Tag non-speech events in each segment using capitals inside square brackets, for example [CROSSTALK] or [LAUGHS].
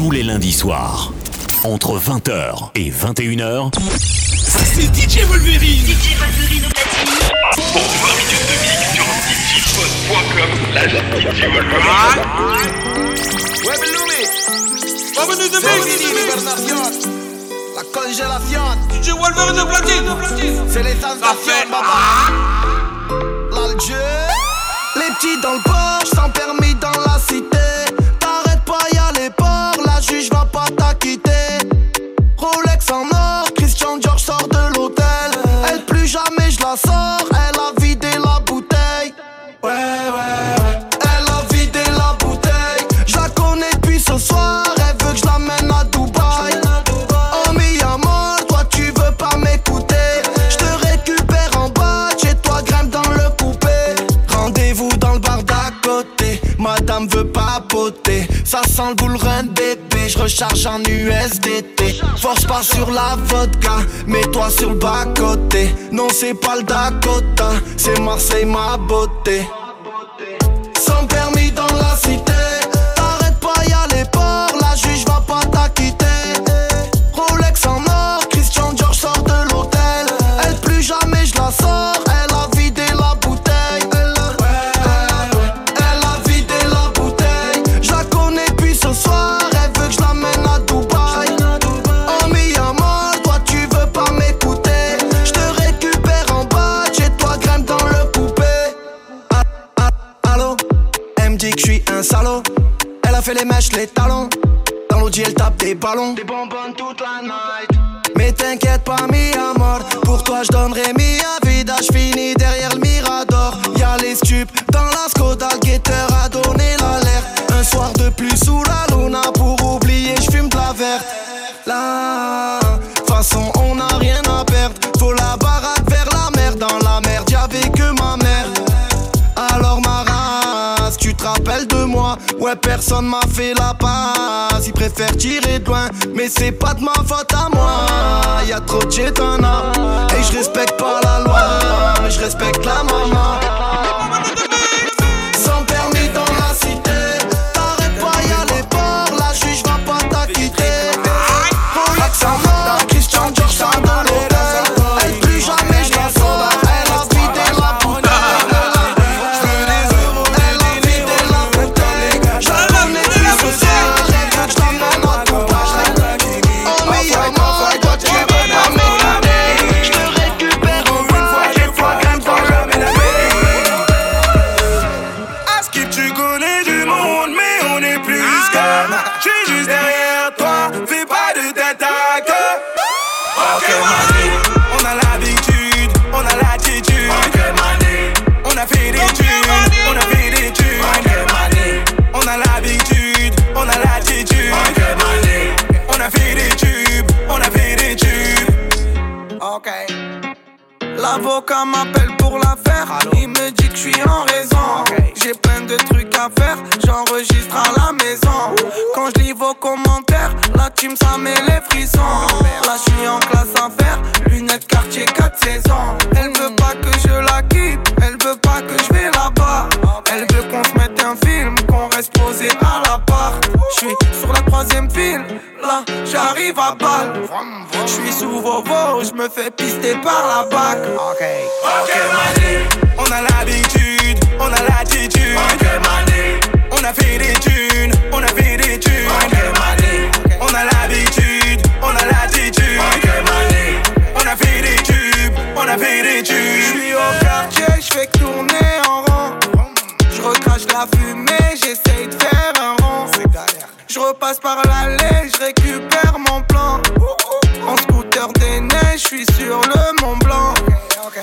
tous les lundis soirs. Entre 20h et 21h, c'est DJ Wolverine. DJ Wolverine au platine. Pour 20 minutes de mix sur djpod.com, la DJ Wolverine. Bienvenue de mix. La congélación. DJ Wolverine au platine. C'est les sensations, baba. L'Alger. Les petits dans le porche, le boule run. Je recharge en USDT. Force pas sur la vodka, mets-toi sur le bas côté. Non, c'est pas le Dakota, c'est Marseille ma beauté. Ballons. Des bonbonnes toute la night. Personne m'a fait la passe. Ils préfèrent tirer de loin, mais c'est pas de ma faute à moi. Y'a trop de chétana, et je respecte pas la loi, mais je respecte la maman. Ok. L'avocat m'appelle pour l'affaire. Il me dit que je suis en raison. J'ai plein de trucs à faire. J'enregistre à la maison. Quand je lis vos commentaires, la team ça met les frissons. Là je suis en classe à faire. Lunettes quartier 4 saisons. Elle veut pas que je la quitte. Elle veut pas que je vais là-bas. Elle veut qu'on se mette un film. Qu'on reste posé à l'appart. Je suis sur la troisième file. Là j'arrive à balle. Je suis sous Vovo. Je me fais pister par la bac. Ok. Ok, on a l'habitude, on a l'attitude. Je repasse par l'allée, je récupère mon plan. En scooter des neiges, je suis sur le Mont Blanc. Ok,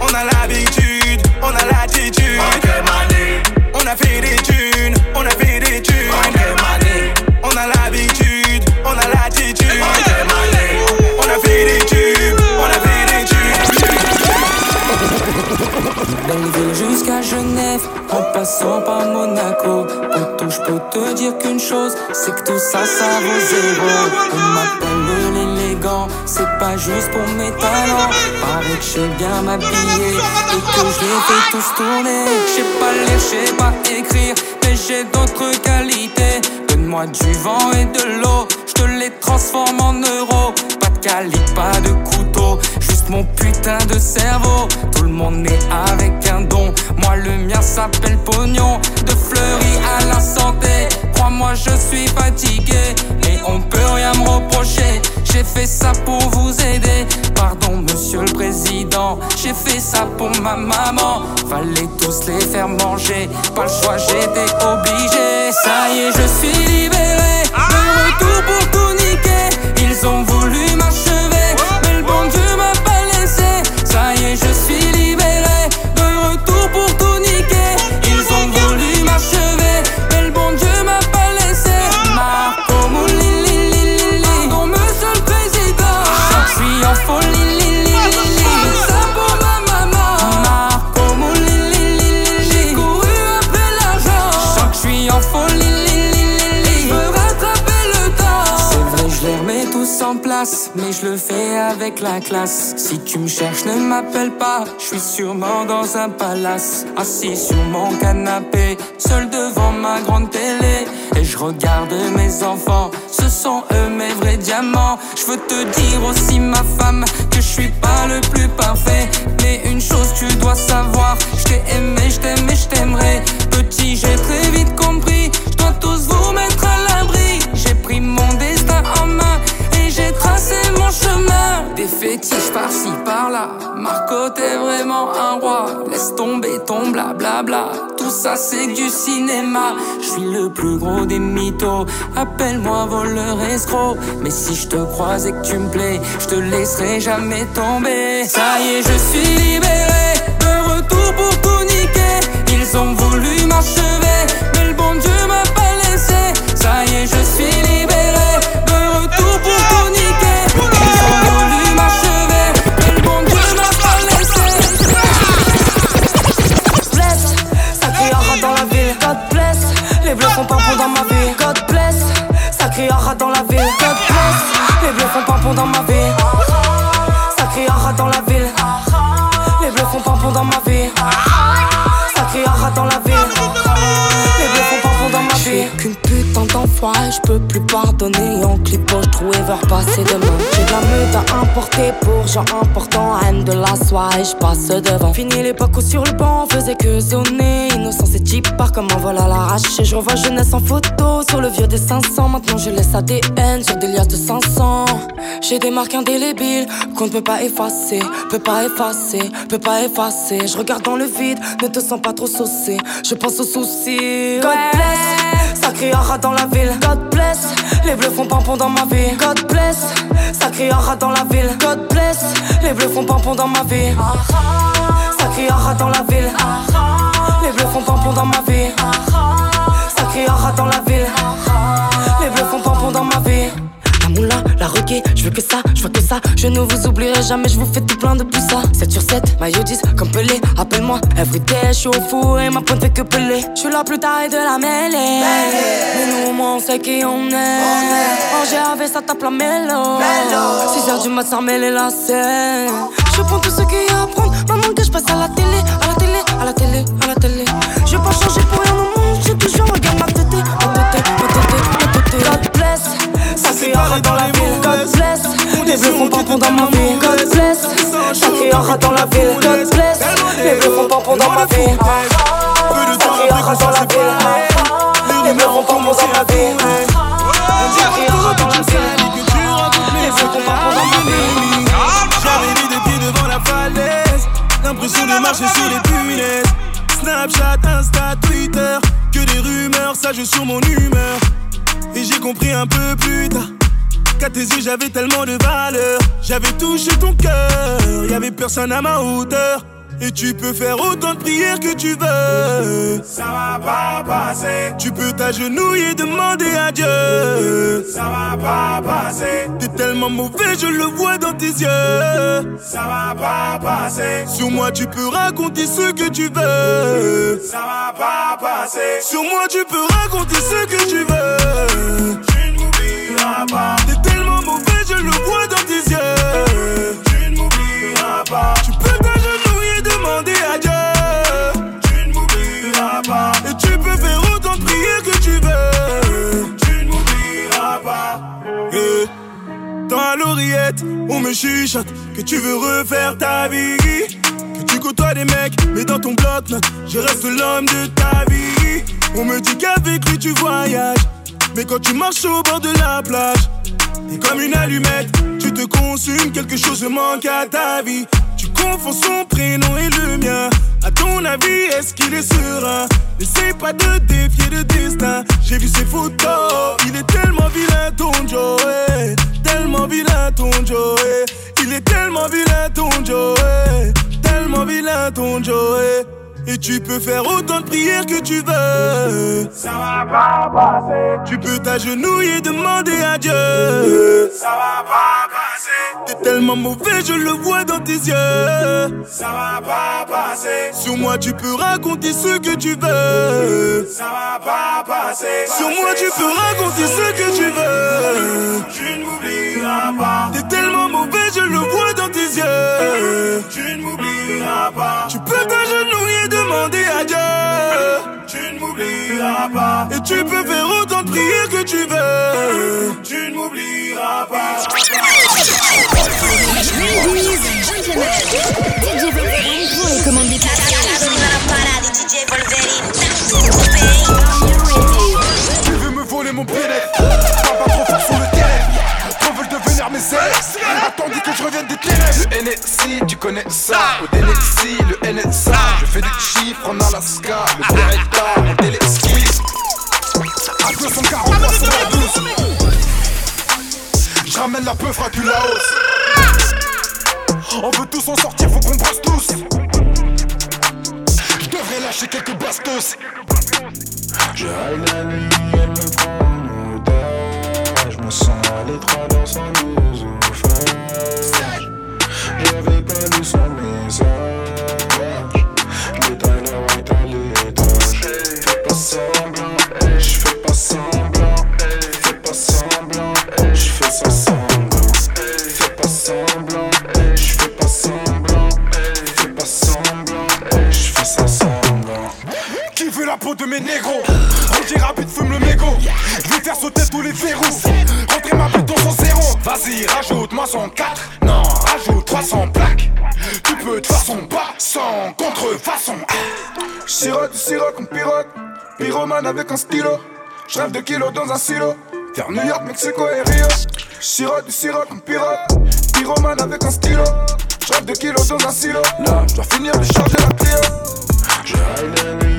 on a l'habitude, on a l'attitude. Ok, mané, on a fait des thunes, on a fait des. Ok, mané, on a l'habitude, on a l'attitude. Ok, on a fait des tubes, on a fait des tubes. Belleville jusqu'à Genève, en passant par Monaco. Je peux te dire qu'une chose, c'est que tout ça, ça vaut zéro. On m'appelle l'élégant, c'est pas juste pour mes talents. Paraît que je sais bien m'habiller et que je les fais tous tourner. Je sais pas lire, je sais pas écrire, mais j'ai d'autres qualités. Donne-moi du vent et de l'eau, je te les transforme en euros. Pas de calibre, pas de couteau, juste mon putain de cerveau. Tout le monde est avec un don, moi le mien s'appelle pognon. De fleuris je suis fatigué, mais on peut rien me reprocher. J'ai fait ça pour vous aider. Pardon, monsieur le président. J'ai fait ça pour ma maman. Fallait tous les faire manger. Pas le choix, j'étais obligé. Ça y est, je suis libéré. Mais je le fais avec la classe. Si tu me cherches, ne m'appelle pas. Je suis sûrement dans un palace. Assis sur mon canapé. Seul devant ma grande télé. Et je regarde mes enfants. Ce sont eux mes vrais diamants. Je veux te dire aussi, ma femme, que je suis pas le plus parfait. Mais une chose, tu dois savoir. Je t'ai aimé, je t'aime et je t'aimerai. Petit, j'ai très vite compris. Je dois tous vous mettre Marco, t'es vraiment un roi. Laisse tomber ton blablabla. Tout ça, c'est du cinéma. Je suis le plus gros des mythos. Appelle-moi voleur escroc. Mais si je te croise et que tu me plais, je te laisserai jamais tomber. Ça y est, je suis libéré. De retour pour tout niquer. Ils ont voulu m'achever. Mais le bon Dieu m'a pas laissé. Ça y est, je suis libéré. Je peux plus pardonner. En clipo, je trouve vers passer demain. J'ai de la meute à importer pour gens importants. Haine de la soirée, je passe devant. Fini l'époque où sur le banc, on faisait que zoner. Innocent, c'est type par comme un vol à l'arraché. Je revois jeunesse en photo sur le vieux des 500. Maintenant, je laisse ADN sur des liasses de 500. J'ai des marques indélébiles qu'on ne peut pas effacer. Peut pas effacer, peut pas effacer. Je regarde dans le vide, ne te sens pas trop saucé. Je pense aux soucis. God bless, ça crie un rat dans la ville. God bless, les bleus font pimpon dans ma vie. God bless, ça crie un rat dans la ville. God bless, les bleus font pimpon dans ma vie. Ça crie un rat dans la ville. Les bleus font pimpon dans ma vie. Ça crie un rat dans la ville. Les bleus font pimpon dans ma vie. La moula, la reggae, je veux que ça, je que ça. Je ne vous oublierai jamais, je vous fais tout plein de ça 7 sur 7, maillot 10, comme Pelé. Appelle-moi, everyday, je suis au four et ma pointe fait que Pelé. Je suis là plus tard et de la mêlée. Sait qui on est. Angers avec ça tape la mélo. 6 heures du mat, ça mêler la scène. Je prends tout ce qu'il y a à prendre. Maman, que je passe à la télé, à la télé, à la télé, à la télé. Je vais pas changer pour rien au monde, j'ai toujours regardé ma tête, ma tête, ma tête, ma tête. God bless, ça crie un rat dans la ville. God bless, les bleus font pimpon dans ma vie. God bless, ça crie un rat dans la ville. God bless, les bleus font pimpon dans ma vie. L'impression de marcher sur les punaises. Snapchat, Insta, Twitter. Que des rumeurs, ça joue sur mon humeur. Et j'ai compris un peu plus tard. Qu'à tes yeux, j'avais tellement de valeur. J'avais touché ton cœur. Y'avait personne à ma hauteur. Et tu peux faire autant de prières que tu veux. Ça va pas passer. Tu peux t'agenouiller, demander à Dieu. Ça va pas passer. T'es tellement mauvais, je le vois dans tes yeux. Ça va pas passer. Sur moi, tu peux raconter ce que tu veux. Ça va pas passer. Sur moi, tu peux raconter ce que tu veux. Tu ne m'oublieras pas. On me chuchote que tu veux refaire ta vie. Que tu côtoies des mecs, mais dans ton bloc je reste l'homme de ta vie. On me dit qu'avec lui tu voyages, mais quand tu marches au bord de la plage, t'es comme une allumette, tu te consumes, quelque chose manque à ta vie. Tu confonds son prénom et le mien. À ton avis, est-ce qu'il est serein? N'essaie pas de défier le destin. J'ai vu ses photos, il est tellement vilain ton Joey. Tellement vilain ton Joey. Il est tellement vilain ton Joey. Tellement vilain ton Joey. Et tu peux faire autant de prières que tu veux. Ça va pas passer. Tu peux t'agenouiller, demander à Dieu. Ça va pas. T'es tellement mauvais, je le vois dans tes yeux. Ça va pas passer. Sur moi, tu peux raconter ce que tu veux. Ça va pas passer. Sur moi, tu peux raconter ce que tu veux. Tu ne m'oublieras pas. T'es tellement mauvais, je le vois dans tes yeux. Tu ne m'oublieras pas. Tu peux t'agenouiller, demander à Dieu. Tu ne m'oublieras pas. Et tu peux faire autant de prières que tu veux. Tu ne m'oublieras pas. Des Tu veux me voler mon bénéfice Parle pas trop fort sur le terrain Trop veulent devenir mes élèves Attendez que je revienne des ténèbres Le NSI, tu connais ça. Au le NSA Je fais des chiffres en Alaska. Le Beretta, mon téléski À 240 sur la douce Je ramène la peu frappe la hausse On veut tous en sortir, faut qu'on brasse tous Je devrais lâcher quelques bastos Je rêve la nuit, elle me prend en otage. Je me sens à l'étroit dans son oesophage. J'avais pas lu son message. Qui veut la peau de mes négros? Roger rapide fume le mégot. Je vais faire sauter tous les verrous Rentrer ma bite dans son zéro. Vas-y rajoute-moi son 4 Non rajoute 300 plaques. Tu peux de façon pas sans contrefaçon. Sirote sirop comme pirote Pyromane avec un stylo. Je rêve de kilos dans un silo Faire New York, Mexico et Rio. Sirote du sirop comme pirote Pyromane avec un stylo. Je rêve de kilos dans un silo. Là, je dois finir de charger la Clio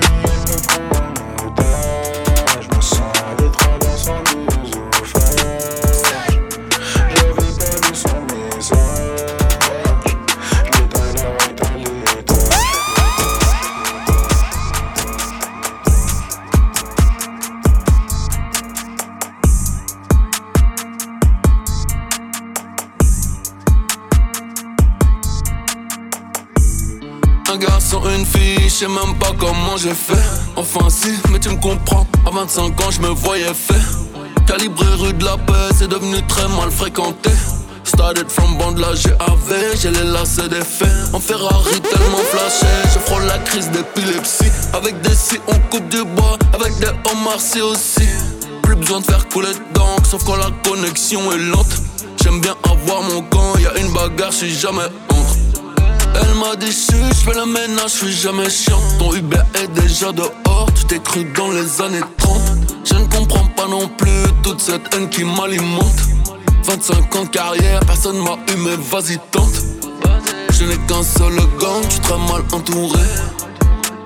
sais même pas comment j'ai fait. Enfin si, mais tu me comprends. À 25 ans, je me voyais fait. Calibré rue de la paix, c'est devenu très mal fréquenté. Started from bande la GAV, j'ai les lacets des faits. En Ferrari [LAUGHS] tellement flashé, je frôle la crise d'épilepsie. Avec des si, on coupe du bois, avec des homards si aussi. Plus besoin de faire couler d'encre, sauf quand la connexion est lente. J'aime bien avoir mon camp, y a une bagarre, je suis jamais. Elle m'a chut, je fais le ménage, je suis jamais chiant. Ton Uber est déjà dehors, tu t'es cru dans les années 30. Je ne comprends pas non plus toute cette haine qui m'alimente. 25 ans de carrière, personne m'a eu, mais vas-y tente. Je n'ai qu'un seul gang, suis très mal entouré.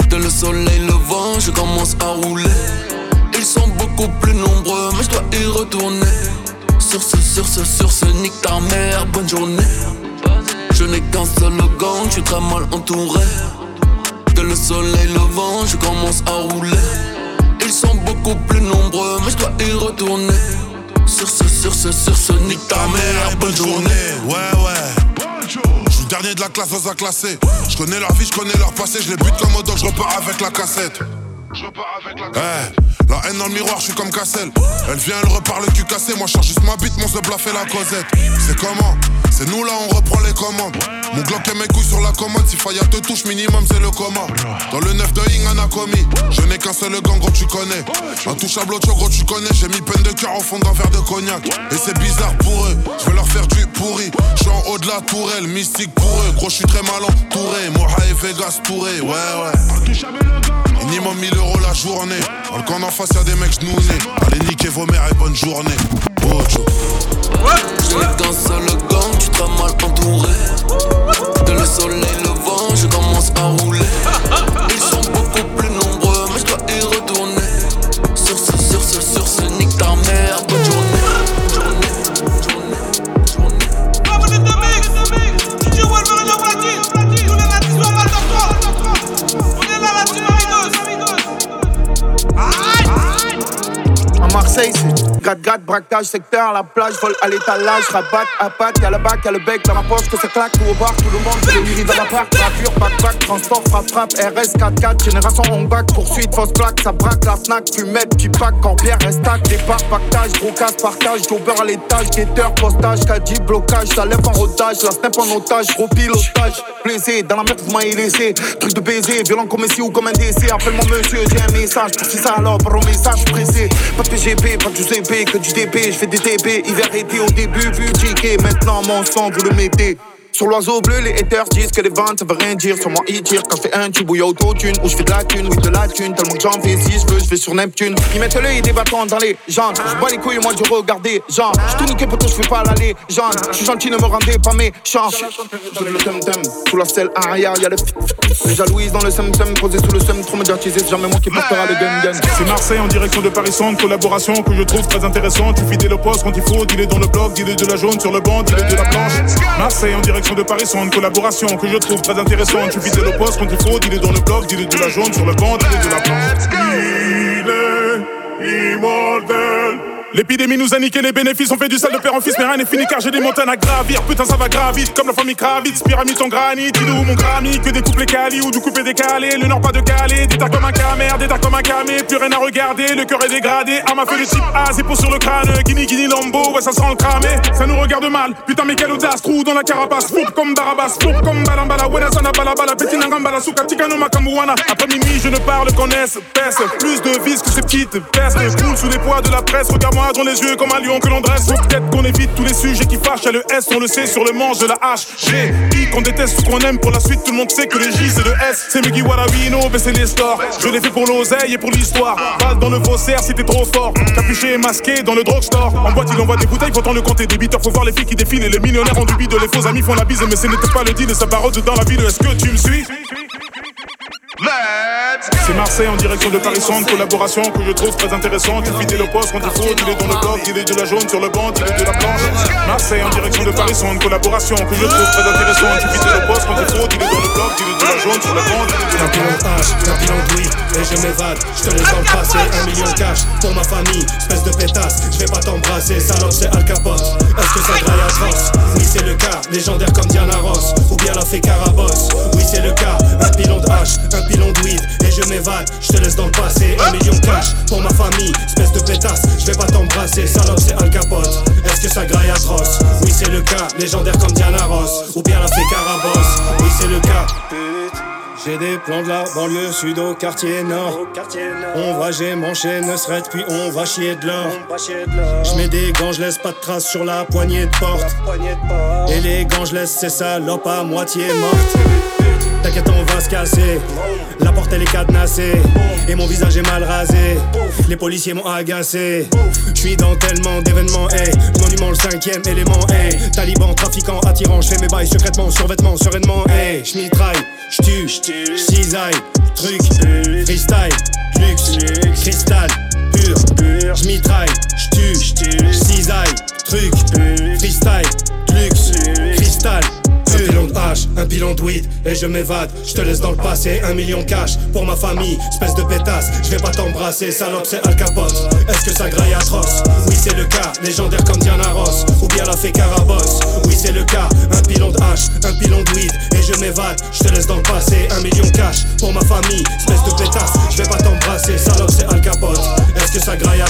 Dès le soleil levant, je commence à rouler. Ils sont beaucoup plus nombreux, mais je dois y retourner. Sur ce, sur ce, sur ce, nique ta mère, bonne journée. Je n'ai qu'un seul gang, je suis très mal entouré. Dès le soleil levant, je commence à rouler. Ils sont beaucoup plus nombreux, mais je dois y retourner. Sur ce, sur ce, sur ce, nique ta mère, bonne journée. Ouais, ouais. Je suis le dernier de la classe dans un classé. Je connais leur vie, je connais leur passé. Je les bute comme Odo, je repars avec la cassette. Ouais. La haine dans le miroir, je suis comme Cassel. Elle vient, elle repart le cul cassé. Moi, je cherche juste ma bite, mon se fait la causette. C'est comment? C'est nous là, on reprend les commandes. Mon Glock et mes couilles sur la commode. Si Faya te touche, minimum, c'est le coma. Dans le 9 de Ying, on a commis. Je n'ai qu'un seul gang, gros, tu connais. Intouchable, autre gros, tu connais. J'ai mis peine de cœur au fond d'un verre de cognac. Et c'est bizarre pour eux. Je vais leur faire du pourri. Je suis en haut de la tourelle, mystique pour eux. Gros, je suis très mal entouré. Moha et Vegas touré. Ouais, ouais. Minimum 1000 euros la journée. Dans le camp d'en face, y'a des mecs genounés. Allez, niquez vos mères et bonne journée. Bojo. J'ai qu'un seul gang, tu t'as mal entouré. De le soleil levant, je commence à rouler. Ils sont beaucoup plus nombreux, mais je dois y retourner. Sur ce, sur ce, sur ce, nique ta mère. Bonne journée. Marseille, c'est gade-gade, braquage, secteur, la plage, vol à l'étalage, rabat, à patte, y'a le bac, y'a le bec dans la poche, que ça claque, tout au bar, tout le monde, fait les dans la part, gravure, backpack, transport, frappe, frappe, RS, 4x4, génération on back, poursuite, fausse plaque, ça braque, la Fnac, fumette, petit pack, Corbière, restac, départ, pactage, gros casse, partage, jobber à l'étage, guetteur, postage, caddie, blocage, ça lève en rodage, la snap en otage, gros pilotage, plaisir, dans la merde, vous m'avez laissé, truc de baiser, violent comme ici ou comme un décès, appelle-moi monsieur, j'ai un message, c'est ça alors, par un message pressé, pas de PGP, pas de UCP, que du DB, je fais des DB, hiver été au début, vu ticket, maintenant mon sang, vous le mettez. Sur l'oiseau bleu, les haters disent que les ventes ça veut rien dire. Sur moi, ils tirent quand je un tube ou y'a autotune. Ou je fais de la thune, oui, de la thune. Tellement que j'en fais, si je veux, je vais sur Neptune. Ils mettent l'œil et des bâtons dans les jambes. Je bats les couilles, moi, du regarder, genre. Je tout niqué, poteau, je fais pas la légende. Je suis gentil, ne me rendez pas méchant. Je le tum. Sous la selle arrière, y'a le Les jalouises dans le sem sem. Posé sous le sem, trop médiatisé. Jamais moi qui portera le gun gun. C'est Marseille en direction de Paris Centre, collaboration que je trouve très intéressante. Tu fidèle au poste quand il faut, dis-le dans le bloc, dis-le de la jaune sur le banc, dis-le de la planche. Marseille de Paris Centre, collaboration que je trouve très intéressante. Tu fidèle au poste quand il faut, dis-le dans le bloc, dis-le de la jaune sur le banc, dis-le de la. Il est immortel. L'épidémie nous a niqué les bénéfices, on fait du sale de père en fils, mais rien n'est fini car j'ai des montagnes à gravir. Putain, ça va gravir comme la famille Kravitz, pyramide en granit, dis où mon grammy, que des couplets cali ou du coupé décalé, le nord pas de calé, des tas comme un camer, des tas comme un camé, plus rien à regarder, le cœur est dégradé, à ma feuille de type A, c'est pour sur le crâne, guini guini lambo, ouais ça sent le cramé, ça nous regarde mal, putain mais quelle audace, trou dans la carapace, foupe comme Barabas, foupe comme Balambala, wena sana balabala, petit nangambala, souka tikano après minuit je ne parle qu'en S, pèse, plus de vis que ces petites coule sous les poids de la presse, dans les yeux comme un lion que l'on dresse, peut-être qu'on évite tous les sujets qui fâchent, à le S on le sait sur le manche de la H, G, I qu'on déteste ou qu'on aime. Pour la suite, tout le monde sait que les J c'est le S, c'est Muggy Warawino, baisser les stores, je l'ai fait pour l'oseille et pour l'histoire, balle dans le faussaire si t'es trop fort, capuché et masqué dans le drugstore, en boîte il envoie des bouteilles, faut le compter, des beaters, faut voir les filles qui défilent et les millionnaires ont du bide, les faux amis font la bise, mais ce n'était pas le deal, sa parole dans la ville, est-ce que tu me suis? C'est Marseille en direction de Paris Centre, collaboration que je trouve très intéressante. Tu fidèle au poste quand il faut, il est dans le bloc, il est de la jaune sur le banc, il est de la planche. Marseille en direction de Paris Centre, collaboration que je trouve très intéressante. Tu fidèle au poste quand il faut, il est dans le bloc, il est de la jaune sur le banc, il est de la planche. De weed et je m'évade. Je te laisse passé, un million cash pour ma famille. Espèce de pétasse, je vais pas t'embrasser. Salope, c'est Al Capote. Est-ce que ça graille atroce Oui, c'est le cas. Légendaire comme Diana Ross ou bien la fée Carabosse. Je te laisse dans le passé, un million cash pour ma famille. Espèce de pétasse, je vais pas t'embrasser. Salope, c'est Al Capote. Est-ce que ça graille atroce? Oui, c'est le cas. Légendaire comme Diana Ross ou bien la fée Carabosse. Oui, c'est le cas. J'ai des plans de la banlieue sud au quartier nord. On va j'ai manché ne serait puis on va chier de l'or. Je mets des gants, je laisse pas de traces sur la poignée de porte. Et les gants, je laisse ces salopes à moitié mortes. T'inquiète, on va se casser. Et mon visage est mal rasé. Les policiers m'ont agacé. Je suis dans tellement d'événements, hey. Monument le cinquième élément, hey. Taliban, trafiquant, attirant. Je fais mes bails secrètement, survêtement, sereinement, hey. Je mitraille, je tue, cisaille, truc, freestyle, luxe, cristal, pur, je mitraille, je tue, cisaille, truc, freestyle, luxe, cristal. Un pilon de hache, un pilon de weed et je m'évade. Je te laisse dans le passé, un million cash pour ma famille. Espèce de pétasse, je vais pas t'embrasser, salope, c'est Al Capote. Est-ce que ça graille atroce? Oui, c'est le cas. Légendaire comme Diana Ross ou bien la fée Carabosse. Oui, c'est le cas. Un pilon de hache, un pilon de weed et je m'évade. Je te laisse dans le passé, un million cash pour ma famille. Espèce de pétasse, je vais pas t'embrasser, salope, c'est Al Capote.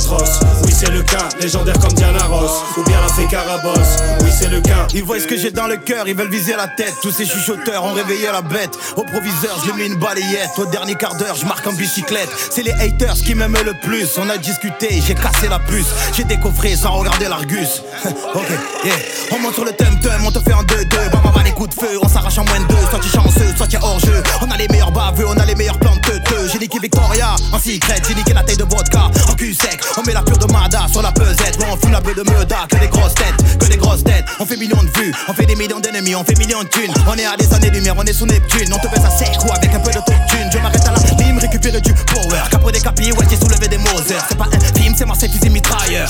Ross. Oui, c'est le cas, légendaire comme Diana Ross. Ou bien la fée Carabosse. Oui, c'est le cas. Ils voient ce que j'ai dans le cœur, ils veulent viser la tête. Tous ces chuchoteurs ont réveillé la bête. Au proviseur, lui mets une balayette. Au dernier quart d'heure, je marque en bicyclette. C'est les haters qui m'aiment le plus. On a discuté, j'ai cassé la puce. J'ai décoffré sans regarder l'Argus. [LAUGHS] ok, yeah. On monte sur le tum-tum, on te fait un 2-2. Bah, bah, les coups de feu, on s'arrache en moins de deux. Soit tu chanceux, soit tu hors jeu. On a les meilleurs baveux, on a les meilleurs plans de. J'ai niqué Victoria en secret, j'ai niqué la taille de vodka. En cul sec, on met la pure de Mada sur la pesette. On fume la peu de Meuda, que des grosses têtes, que des grosses têtes. On fait millions de vues, on fait des millions d'ennemis, on fait millions de thunes. On est à des années-lumière, on est sous Neptune. On te fait ça sec ou avec un peu de thune. Je m'arrête à la lime, récupérer du power. Capre des capilles, ouais, j'ai soulevé des Mother. C'est pas un film, c'est Marseille fusil mitrailleur.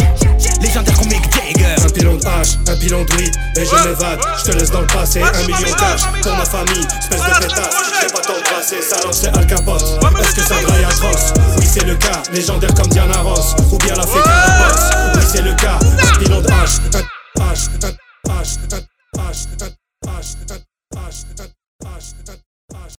Légendaire comme Mick Jagger. Un pilon de hache, un pilon de weed, et je m'évade. Je te laisse dans le passé, un million cash pour ma famille, espèce de pétasse. Je vais pas t'embrasser, salope, c'est Al Capote. Est-ce que ça graille atroce? Oui, c'est le cas, légendaire comme Diana ou bien la fée c'est le cas, un de H, H, H,